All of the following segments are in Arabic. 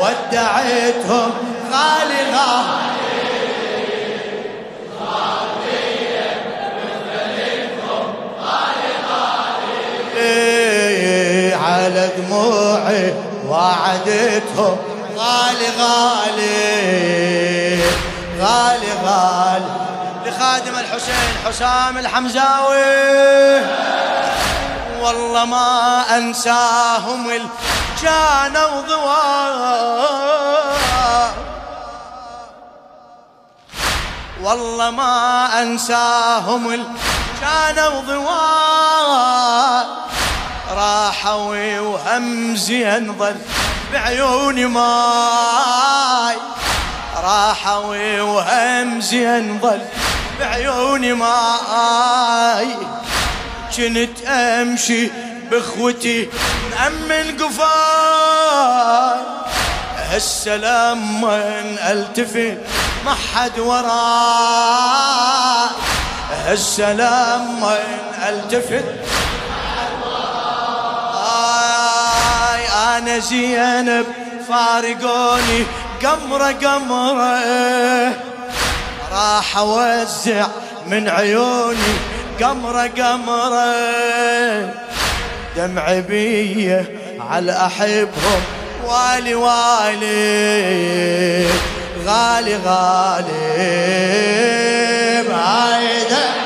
ودعتهم غالي غالي على دموعي وعدتهم غالي غالي غالي غالي لخادم الحسين حسام الحمزاوي. والله ما أنساهم الجانا وضوار والله ما أنساهم الجانا وضوار راحوا وهمزي انظل بعيوني ماي. راحوا وهمزي انظل بعيوني ماي. كنت أمشي بإخوتي نأمن قفاي. السلام من ألتفت؟ ما حد وراي. السلام من ألتفت؟ آي أنا زينب فارقوني قمرة قمرة. راح أوزع من عيوني قمرة قمرة دمع بيه على أحبهم. والي والي غالي غالي. بعيدة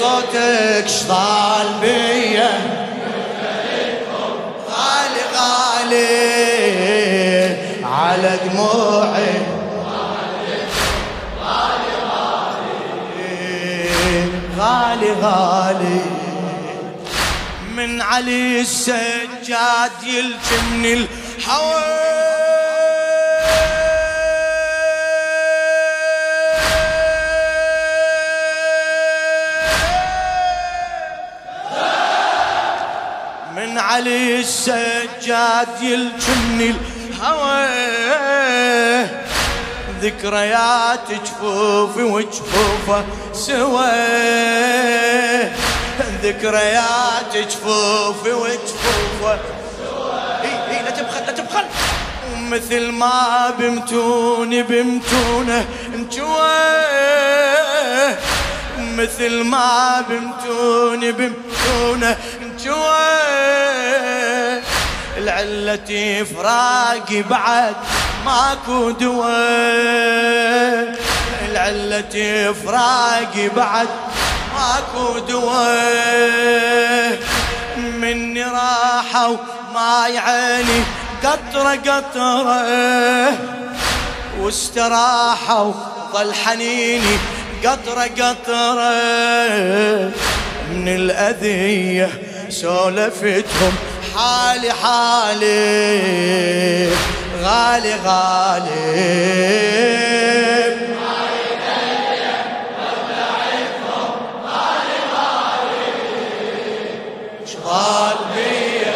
صوتك شطال بيه غالي غالي على دموعي. غالي غالي. من علي السجاد يلجمني الهوى من علي السجاد يلجمني الهوى ذكريات جفوفي وجفوفه سوا ذكريات جفوفي وجفوفه إي إي لا تبخل لا تبخل. مثل ما بمتوني بمتونه انجوه مثل ما بمتوني بمتونه انجوه العلة فراقي بعد ماكو دواء العلة فراقي بعد ماكو دواء مني راحوا ماي عيني قطرة قطرة. واستراحوا ظل حنيني قطرة قطرة. من الأذية سولفتهم حالي حالي. غالي غالي.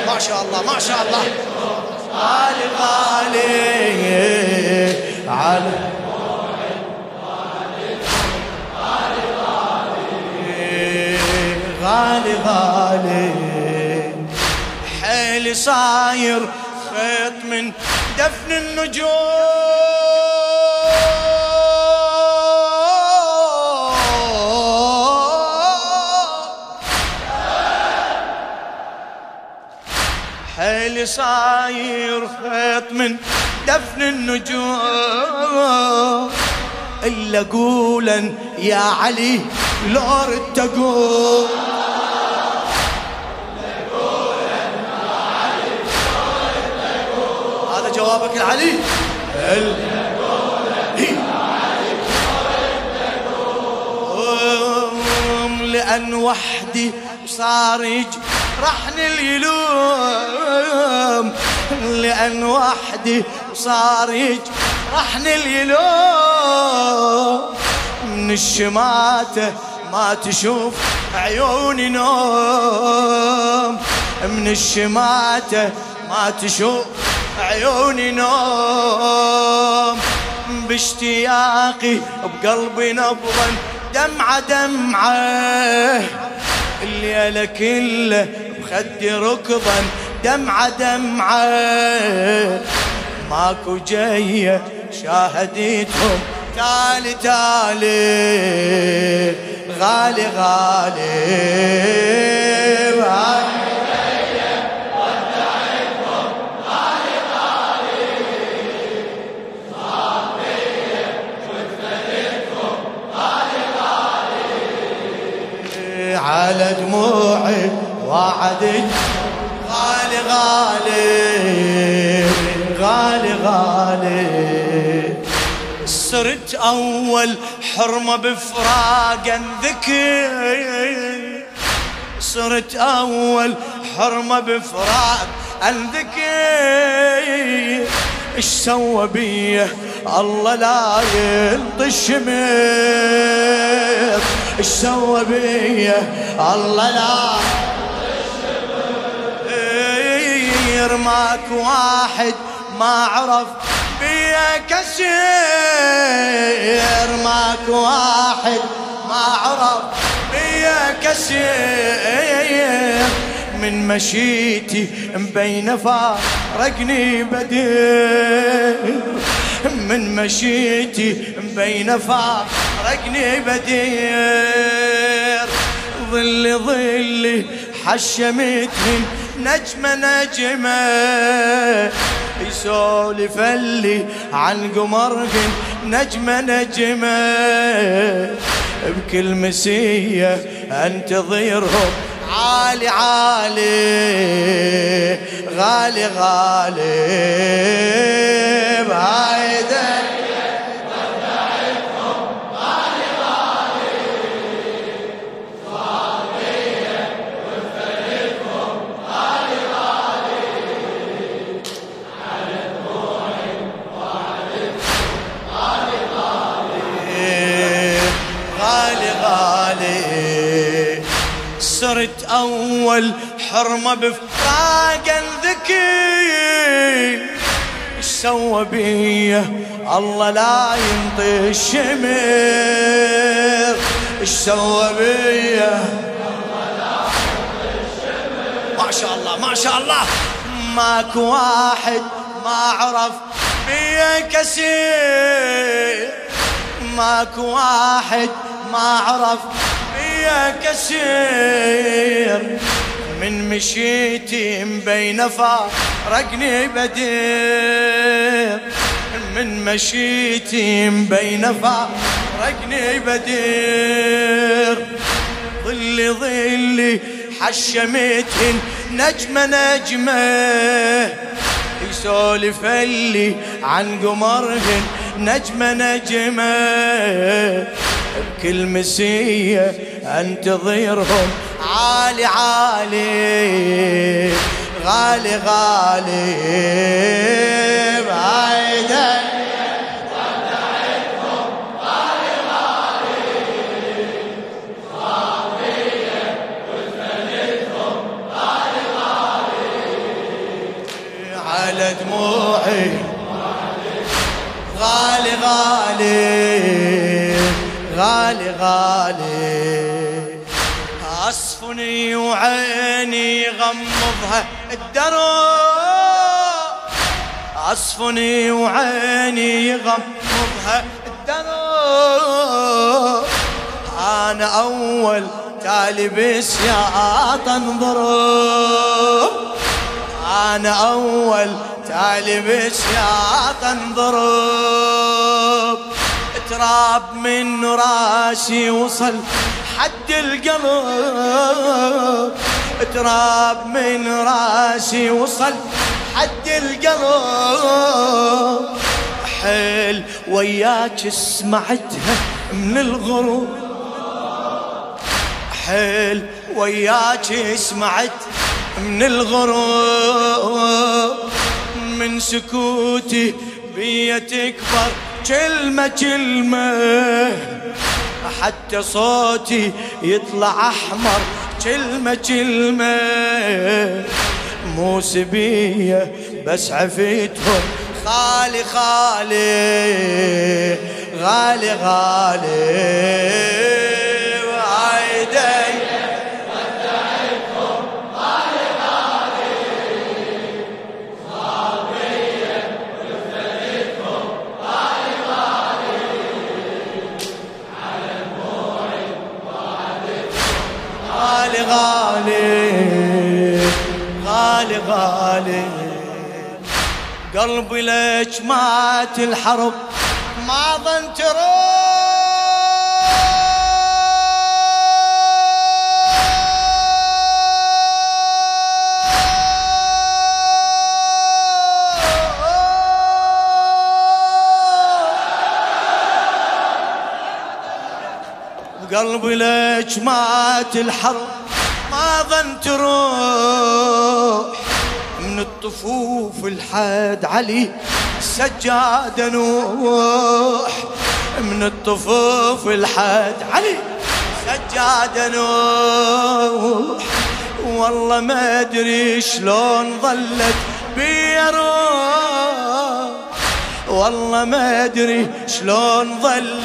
ما شاء الله ما شاء الله. غالي غالي. على غالي غالي. حيلي صاير خيط من دفن النجوم. حيلي صاير خيط من دفن النجوم. إلا قولا يا علي لو ردت ال... أم لأن وحدي صار يجرحني اليلوم لأن وحدي صار يجرحني اليلوم من الشماتة ما تشوف عيوني نوم. من الشماتة ما تشوف عيوني نوم باشتياقي بقلبي نبضا دمعة دمعة. الليلة كله بخدي ركضا دمعة دمعة. ماكو جاية شاهدتهم تالي تالي غالي غالي. على وعدت غالي غالي غالي غالي. صرت أول حرمة بفراق أنذكر. صرت أول حرمة بفراق أنذكر. إيش سوى بيه؟ الله لا يلطش مير إيش سوى بيه؟ الله لا ماك واحد ما عرف بيا كسير ماك واحد ما عرف بيا كسير من مشيتي مبين فارقني بدير من مشيتي مبين فارقني بدير ظلي ظلي حشمتهن نجمة نجمة. يسولف اللي عن قمرهن نجمة نجمة. بكل مسية انتظرهم عالي عالي غالي غالي. صرت أول حرمة بفراق الذكي إيش سوى بيه الله لا ينطي الشمر إيش سوى بيه ما شاء الله ما شاء الله. ماك واحد ما عرف بيه كثير. ماك واحد ما عرف يا كسير من مشيتي مبين فارقني بدير. من مشيتي مبين فارقني بدير. ظلي ظلي حشمتهن نجمة نجمة يسولف اللي عن قمرهن نجمة نجمة. بكل مسية انتظرهم عالي عالي غالي غالي. بعيدك على دموعي. غالي غالي غالي غالي. وعيني غمضها الدرب أصفني وعيني غمضها الدرب أنا أول تالي بسياط انضرب أنا أول تالي بسياط انضرب تراب من راسي وصل حد القلب. تراب من راسي وصل حد القلب. حيل وياك سمعتها من الغروب. حيل وياك سمعت من الغروب. من سكوتي بيا تكبر كلمة كلمة حتى صوتي يطلع أحمر. كلمة كلمة مو سبية بس عفيتهم. خالي خالي غالي غالي. غالي غالي. قلبي ليش مات الحرب ما ظن قلبي ليش مات الحرب ما ظن تروح من الطفوف الحد علي سجاد نوح. من الطفوف الحد علي سجاد نوح. والله ما أدري شلون ظلت بي والله ما أدري شلون ظلت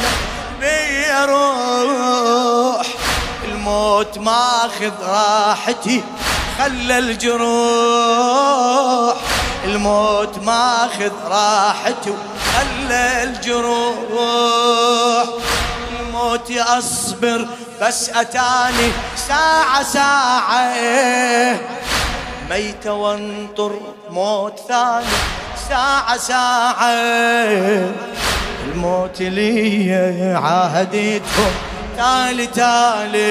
بي روح. الموت ماخذ راحتي خلى الجروح. الموت ماخذ راحتي خلى الجروح. الموت اصبر بس أتاني ساعة ساعة. ميت وانطر موت ثاني ساعة ساعة. الموت لي عاهدتهم تالي تالي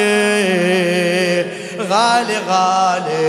غالي غالي.